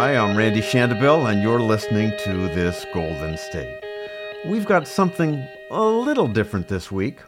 Hi, I'm Randy Shandobil, and you're listening to This Golden State. We've got something a little different this week.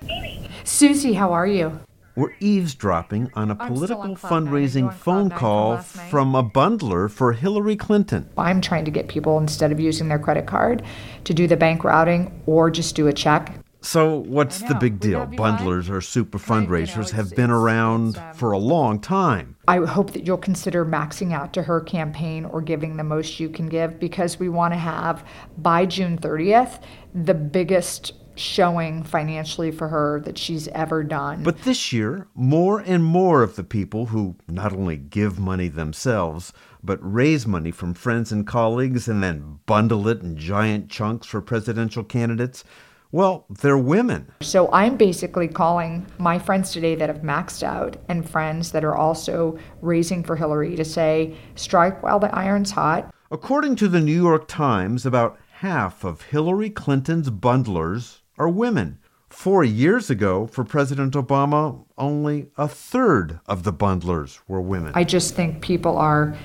Susie, how are you? We're eavesdropping on a I'm political on Cloud Nine. Are you fundraising phone from call from a bundler for Hillary Clinton. I'm trying to get people, instead of using their credit card, to do the bank routing or just do a check. So, what's the big deal? Bundlers or super fundraisers have been around um, for a long time. I hope that you'll consider maxing out to her campaign or giving the most you can give because we want to have by June 30th the biggest showing financially for her that she's ever done. But this year, more and more of the people who not only give money themselves, but raise money from friends and colleagues and then bundle it in giant chunks for presidential candidates, well, they're women. So I'm basically calling my friends today that have maxed out and friends that are also raising for Hillary to say, strike while the iron's hot. According to the New York Times, about half of Hillary Clinton's bundlers are women. Four years ago, for President Obama, only a third of the bundlers were women. I just think people are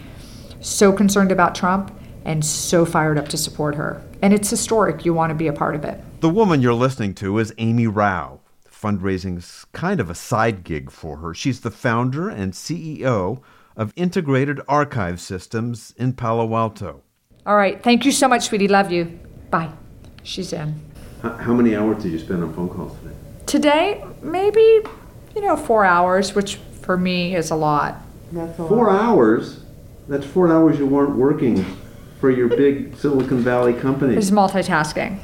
so concerned about Trump and so fired up to support her. And it's historic. You want to be a part of it. The woman you're listening to is Amy Rao. Fundraising's kind of a side gig for her. She's the founder and CEO of Integrated Archive Systems in Palo Alto. All right. Thank you so much, sweetie. Love you. Bye. She's in. How many hours did you spend on phone calls today? Today, maybe, you know, four hours, which for me is a lot. That's a Four hours? That's four hours you weren't working for your big Silicon Valley company. It's multitasking.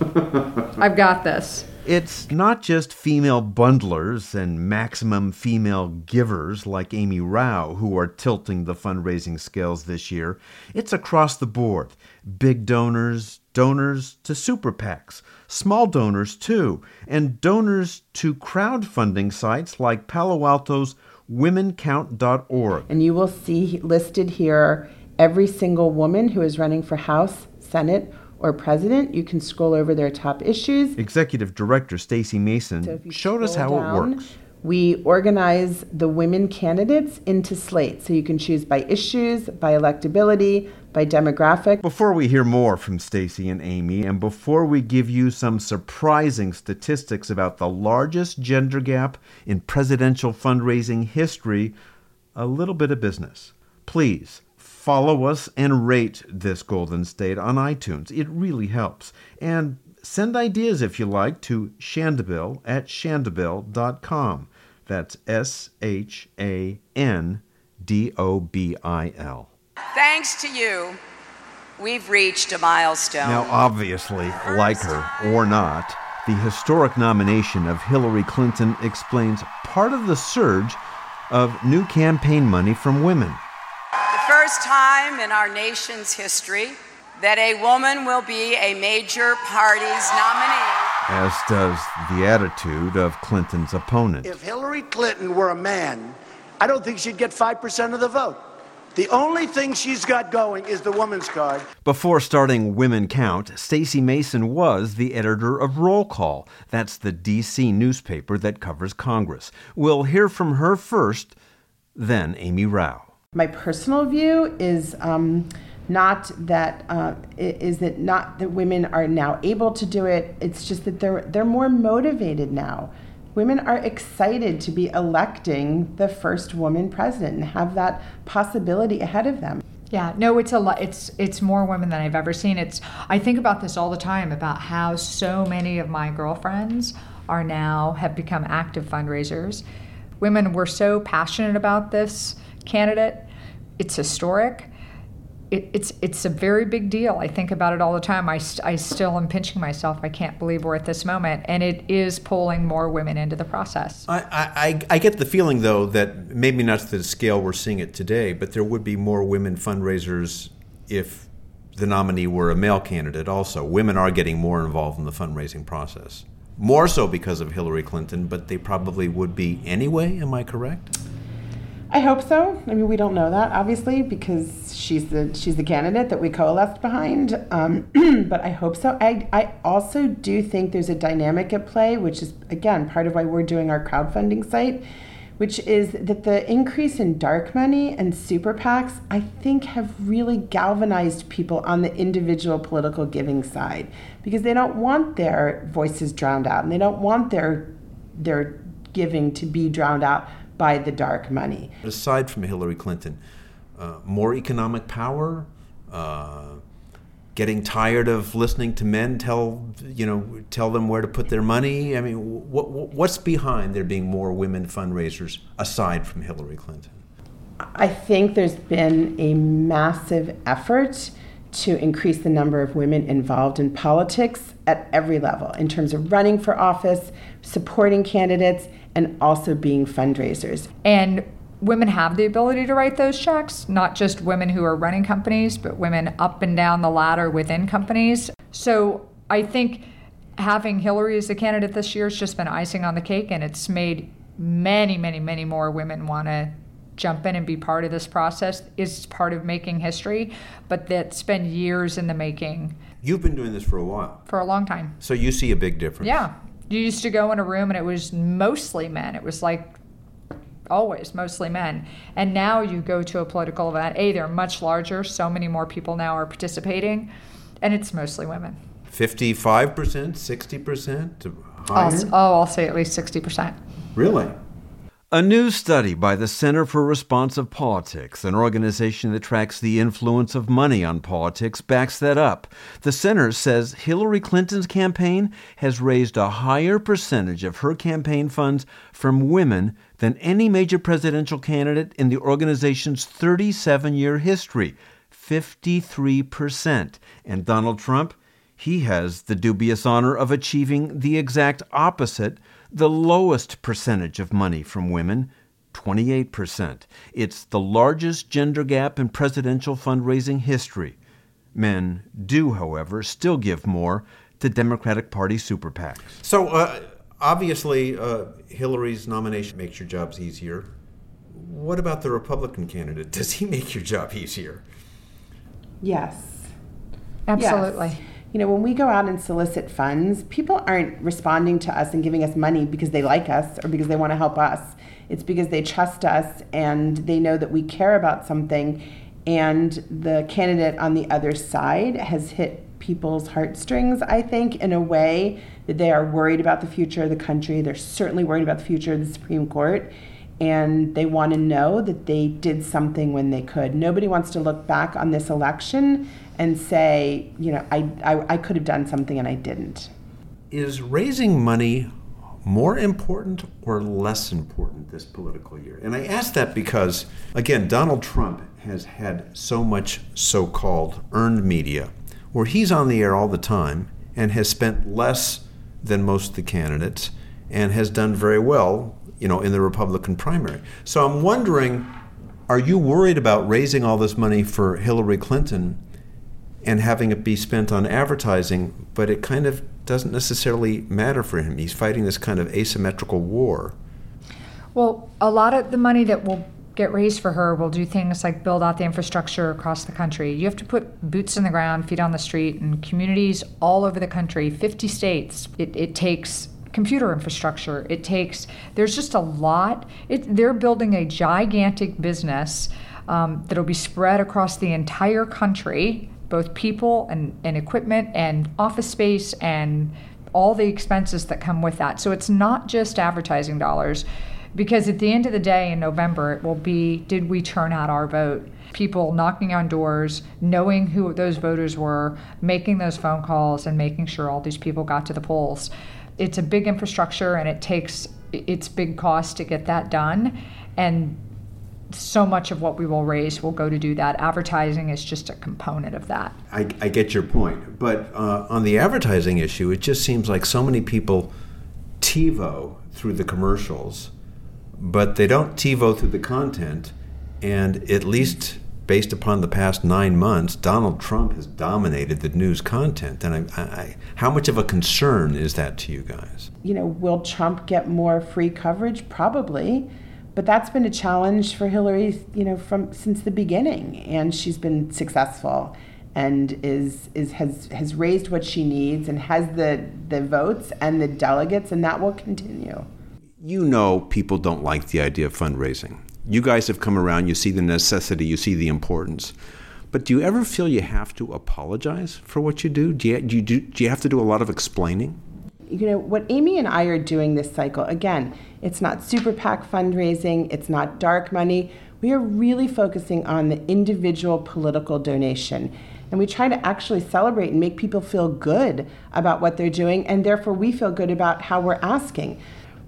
I've got this. It's not just female bundlers and maximum female givers like Amy Rao who are tilting the fundraising scales this year. It's across the board. Big donors, donors to super PACs, small donors too, and donors to crowdfunding sites like Palo Alto's womencount.org. And you will see listed here every single woman who is running for House, Senate, or President. You can scroll over their top issues. Executive Director Stacy Mason So showed us how scroll it works. We organize the women candidates into slates. So you can choose by issues, by electability, by demographic. Before we hear more from Stacy and Amy, and before we give you some surprising statistics about the largest gender gap in presidential fundraising history, a little bit of business. Please follow us and rate this Golden State on iTunes. It really helps. And send ideas if you like to Shandobil at shandobil.com. That's S H A N D O B I L. Thanks to you, we've reached a milestone. Now, obviously, like her or not, the historic nomination of Hillary Clinton explains part of the surge of new campaign money from women. The first time in our nation's history that a woman will be a major party's nominee. As does the attitude of Clinton's opponent. If Hillary Clinton were a man, I don't think she'd get 5% of the vote. The only thing she's got going is the woman's card. Before starting Women Count, Stacey Mason was the editor of Roll Call. That's the D.C. newspaper that covers Congress. We'll hear from her first, then Amy Rao. My personal view is um, not that uh, is that not that women are now able to do it. It's just that they're they're more motivated now. Women are excited to be electing the first woman president and have that possibility ahead of them. Yeah, no, it's a lot. It's it's more women than I've ever seen. It's I think about this all the time about how so many of my girlfriends are now have become active fundraisers. Women were so passionate about this candidate. It's historic. It, it's it's a very big deal. I think about it all the time. I, I still am pinching myself. I can't believe we're at this moment, and it is pulling more women into the process. I, I, I get the feeling, though, that maybe not to the scale we're seeing it today, but there would be more women fundraisers if the nominee were a male candidate also. Women are getting more involved in the fundraising process. More so because of Hillary Clinton, but they probably would be anyway. Am I correct? I hope so. I mean, we don't know that obviously because she's the she's the candidate that we coalesced behind. Um, but I hope so. I I also do think there's a dynamic at play, which is again part of why we're doing our crowdfunding site, which is that the increase in dark money and super PACs, I think, have really galvanized people on the individual political giving side because they don't want their voices drowned out and they don't want their their giving to be drowned out by the dark money. Aside from Hillary Clinton, uh, more economic power, uh, getting tired of listening to men tell you know tell them where to put their money. I mean, what, what's behind there being more women fundraisers aside from Hillary Clinton? I think there's been a massive effort to increase the number of women involved in politics at every level in terms of running for office, supporting candidates, and also being fundraisers. And women have the ability to write those checks, not just women who are running companies, but women up and down the ladder within companies. So I think having Hillary as a candidate this year has just been icing on the cake, and it's made many, many, many more women want to jump in and be part of this process is part of making history, but that's been years in the making. You've been doing this for a while. For a long time. So you see a big difference. Yeah. You used to go in a room and it was mostly men. It was like always mostly men. And now you go to a political event, A, they're much larger, so many more people now are participating, and it's mostly women. 55%, 60%? I'll, oh, I'll say at least 60%. Really? A new study by the Center for Responsive Politics, an organization that tracks the influence of money on politics, backs that up. The center says Hillary Clinton's campaign has raised a higher percentage of her campaign funds from women than any major presidential candidate in the organization's 37 year history 53%. And Donald Trump, he has the dubious honor of achieving the exact opposite the lowest percentage of money from women, 28%. It's the largest gender gap in presidential fundraising history. Men do, however, still give more to Democratic Party super PACs. So, uh, obviously, uh, Hillary's nomination makes your jobs easier. What about the Republican candidate? Does he make your job easier? Yes. Absolutely. Yes you know, when we go out and solicit funds, people aren't responding to us and giving us money because they like us or because they want to help us. It's because they trust us and they know that we care about something. And the candidate on the other side has hit people's heartstrings, I think, in a way that they are worried about the future of the country. They're certainly worried about the future of the Supreme Court. And they want to know that they did something when they could. Nobody wants to look back on this election and say, you know, I, I, I could have done something and I didn't. Is raising money more important or less important this political year? And I ask that because, again, Donald Trump has had so much so called earned media where he's on the air all the time and has spent less than most of the candidates and has done very well, you know, in the Republican primary. So I'm wondering, are you worried about raising all this money for Hillary Clinton and having it be spent on advertising, but it kind of doesn't necessarily matter for him. He's fighting this kind of asymmetrical war. Well, a lot of the money that will get raised for her will do things like build out the infrastructure across the country. You have to put boots in the ground, feet on the street, in communities all over the country, 50 states. It, it takes computer infrastructure. It takes, there's just a lot. It, they're building a gigantic business um, that'll be spread across the entire country both people and, and equipment and office space and all the expenses that come with that. So it's not just advertising dollars, because at the end of the day in November, it will be did we turn out our vote? People knocking on doors, knowing who those voters were, making those phone calls, and making sure all these people got to the polls. It's a big infrastructure and it takes it's big cost to get that done. And so much of what we will raise will go to do that. Advertising is just a component of that. I, I get your point. But uh, on the advertising issue, it just seems like so many people TiVo through the commercials, but they don't TiVo through the content. And at least based upon the past nine months, Donald Trump has dominated the news content. And I, I, how much of a concern is that to you guys? You know, will Trump get more free coverage? Probably but that's been a challenge for Hillary, you know, from since the beginning, and she's been successful, and is is has has raised what she needs and has the the votes and the delegates, and that will continue. You know, people don't like the idea of fundraising. You guys have come around, you see the necessity, you see the importance. But do you ever feel you have to apologize for what you do? Do you, do you, do, do you have to do a lot of explaining? You know, what Amy and I are doing this cycle, again, it's not super PAC fundraising, it's not dark money. We are really focusing on the individual political donation. And we try to actually celebrate and make people feel good about what they're doing, and therefore we feel good about how we're asking.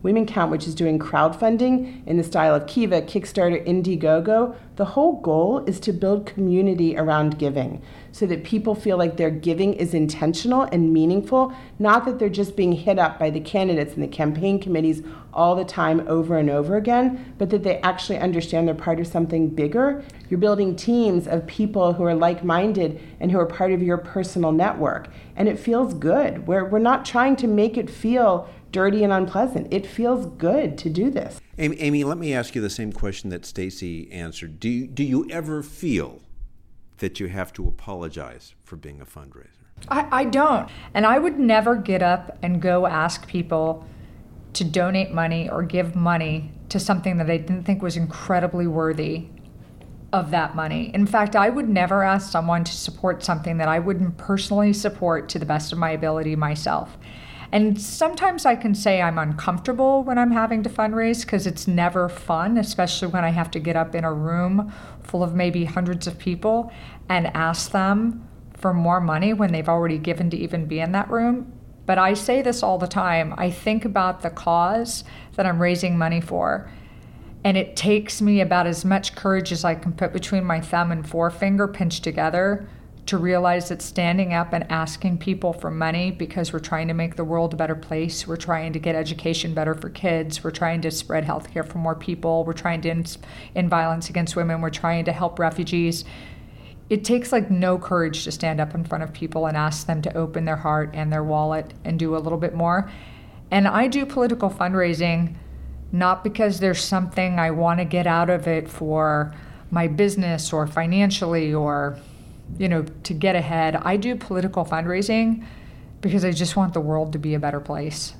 Women Count, which is doing crowdfunding in the style of Kiva, Kickstarter, Indiegogo, the whole goal is to build community around giving so that people feel like their giving is intentional and meaningful, not that they're just being hit up by the candidates and the campaign committees all the time over and over again, but that they actually understand they're part of something bigger. You're building teams of people who are like minded and who are part of your personal network. And it feels good. We're, we're not trying to make it feel dirty and unpleasant. It feels good to do this. Amy, Amy let me ask you the same question that Stacy answered. Do you, do you ever feel that you have to apologize for being a fundraiser? I, I don't. And I would never get up and go ask people to donate money or give money to something that I didn't think was incredibly worthy of that money. In fact, I would never ask someone to support something that I wouldn't personally support to the best of my ability myself. And sometimes I can say I'm uncomfortable when I'm having to fundraise because it's never fun, especially when I have to get up in a room full of maybe hundreds of people and ask them for more money when they've already given to even be in that room. But I say this all the time. I think about the cause that I'm raising money for. And it takes me about as much courage as I can put between my thumb and forefinger pinched together to realize that standing up and asking people for money because we're trying to make the world a better place, we're trying to get education better for kids, we're trying to spread health care for more people, we're trying to end, end violence against women, we're trying to help refugees. It takes like no courage to stand up in front of people and ask them to open their heart and their wallet and do a little bit more. And I do political fundraising not because there's something I want to get out of it for my business or financially or you know, to get ahead. I do political fundraising because I just want the world to be a better place.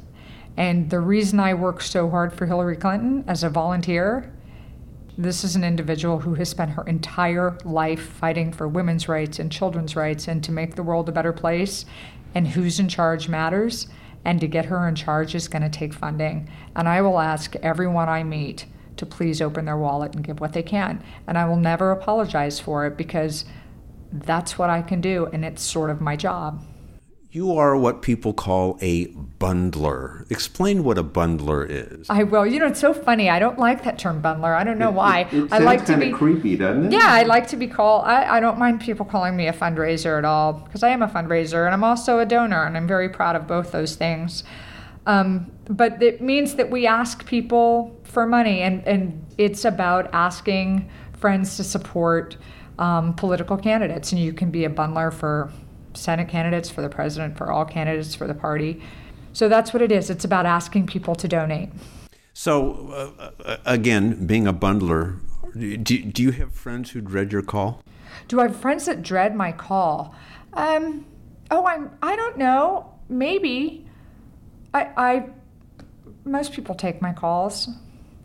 And the reason I work so hard for Hillary Clinton as a volunteer, this is an individual who has spent her entire life fighting for women's rights and children's rights and to make the world a better place. And who's in charge matters. And to get her in charge is going to take funding. And I will ask everyone I meet to please open their wallet and give what they can. And I will never apologize for it because that's what I can do, and it's sort of my job. You are what people call a bundler. Explain what a bundler is. I will. You know, it's so funny. I don't like that term bundler. I don't know why. It, it I like to be creepy, doesn't it? Yeah, I like to be called. I, I don't mind people calling me a fundraiser at all because I am a fundraiser and I'm also a donor, and I'm very proud of both those things. Um, but it means that we ask people for money, and, and it's about asking friends to support um, political candidates, and you can be a bundler for Senate candidates, for the president, for all candidates for the party. So that's what it is. It's about asking people to donate. So, uh, uh again, being a bundler, do, do you have friends who dread your call? Do I have friends that dread my call? Um, oh, I'm. I don't know. Maybe. I. I. Most people take my calls.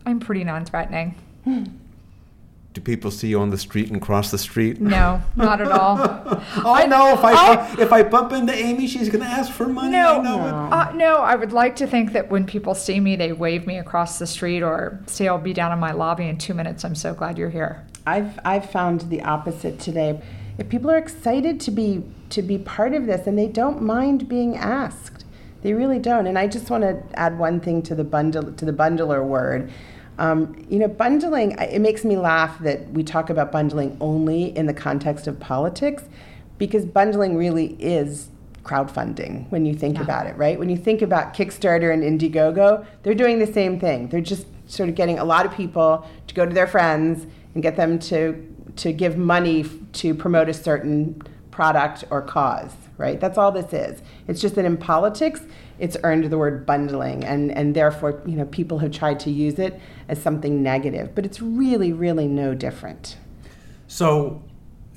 I'm pretty non-threatening. Hmm. Do people see you on the street and cross the street? No, not at all. oh, I know if I, I, if I bump into Amy, she's going to ask for money. No, no. Uh, no. I would like to think that when people see me, they wave me across the street or say I'll be down in my lobby in two minutes. I'm so glad you're here. I've I've found the opposite today. If people are excited to be to be part of this and they don't mind being asked, they really don't. And I just want to add one thing to the bundle to the bundler word um, you know, bundling, it makes me laugh that we talk about bundling only in the context of politics because bundling really is crowdfunding when you think yeah. about it, right? When you think about Kickstarter and Indiegogo, they're doing the same thing. They're just sort of getting a lot of people to go to their friends and get them to to give money to promote a certain product or cause, right? That's all this is. It's just that in politics, it's earned the word bundling, and, and therefore, you know, people have tried to use it as something negative, but it's really, really no different. So,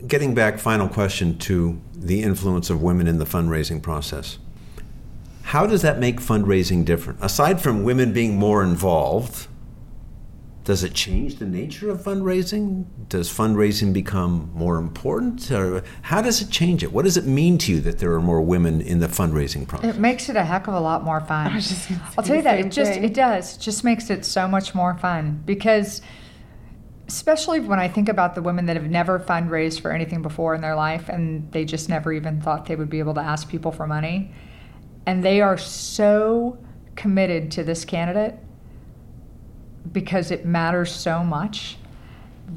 getting back, final question to the influence of women in the fundraising process. How does that make fundraising different? Aside from women being more involved, does it change the nature of fundraising? Does fundraising become more important? Or how does it change it? What does it mean to you that there are more women in the fundraising process? It makes it a heck of a lot more fun. I was just gonna say I'll tell you that it just thing. it does. It just makes it so much more fun because especially when I think about the women that have never fundraised for anything before in their life and they just never even thought they would be able to ask people for money and they are so committed to this candidate because it matters so much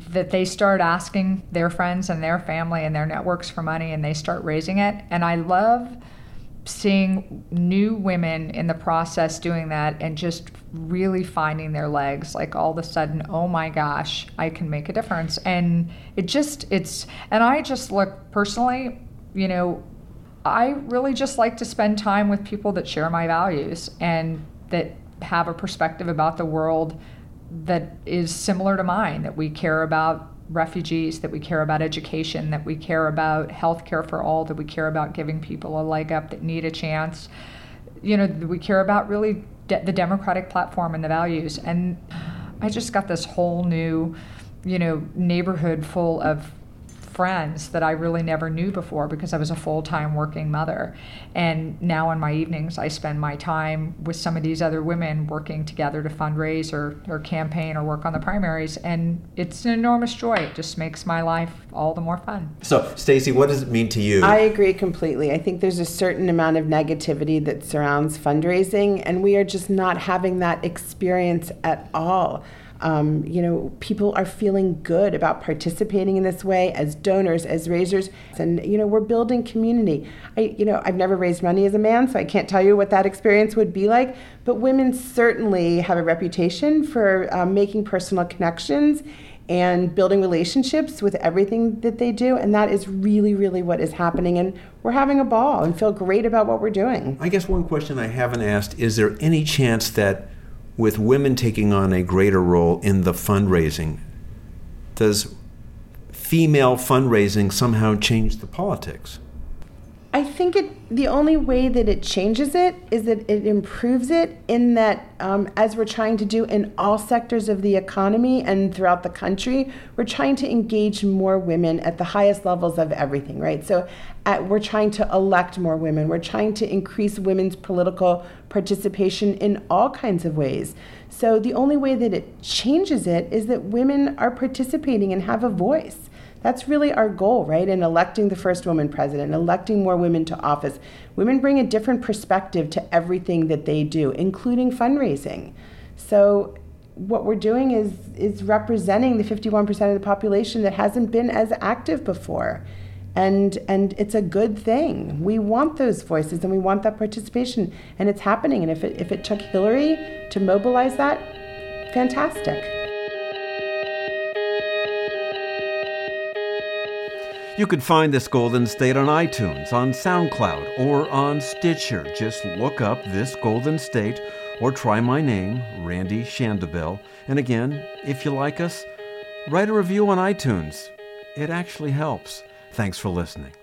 that they start asking their friends and their family and their networks for money and they start raising it. And I love seeing new women in the process doing that and just really finding their legs. Like all of a sudden, oh my gosh, I can make a difference. And it just, it's, and I just look personally, you know, I really just like to spend time with people that share my values and that have a perspective about the world that is similar to mine, that we care about refugees, that we care about education, that we care about health care for all, that we care about giving people a leg up that need a chance. You know, we care about really de- the democratic platform and the values. And I just got this whole new, you know, neighborhood full of friends that I really never knew before because I was a full time working mother. And now in my evenings, I spend my time with some of these other women working together to fundraise or, or campaign or work on the primaries. And it's an enormous joy. It just makes my life all the more fun. So, Stacy, what does it mean to you? I agree completely. I think there's a certain amount of negativity that surrounds fundraising, and we are just not having that experience at all. Um, you know, people are feeling good about participating in this way as donors, as raisers, and you know, we're building community. I, you know, I've never raised money as a man, so I can't tell you what that experience would be like. But women certainly have a reputation for um, making personal connections and building relationships with everything that they do. And that is really, really what is happening. And we're having a ball and feel great about what we're doing. I guess one question I haven't asked is there any chance that with women taking on a greater role in the fundraising, does female fundraising somehow change the politics? I think it. The only way that it changes it is that it improves it. In that, um, as we're trying to do in all sectors of the economy and throughout the country, we're trying to engage more women at the highest levels of everything. Right. So, at, we're trying to elect more women. We're trying to increase women's political participation in all kinds of ways. So, the only way that it changes it is that women are participating and have a voice. That's really our goal, right? In electing the first woman president, electing more women to office. Women bring a different perspective to everything that they do, including fundraising. So what we're doing is is representing the 51% of the population that hasn't been as active before. And and it's a good thing. We want those voices and we want that participation and it's happening and if it if it took Hillary to mobilize that, fantastic. You can find this Golden State on iTunes, on SoundCloud, or on Stitcher. Just look up This Golden State or try my name, Randy Shandobil. And again, if you like us, write a review on iTunes. It actually helps. Thanks for listening.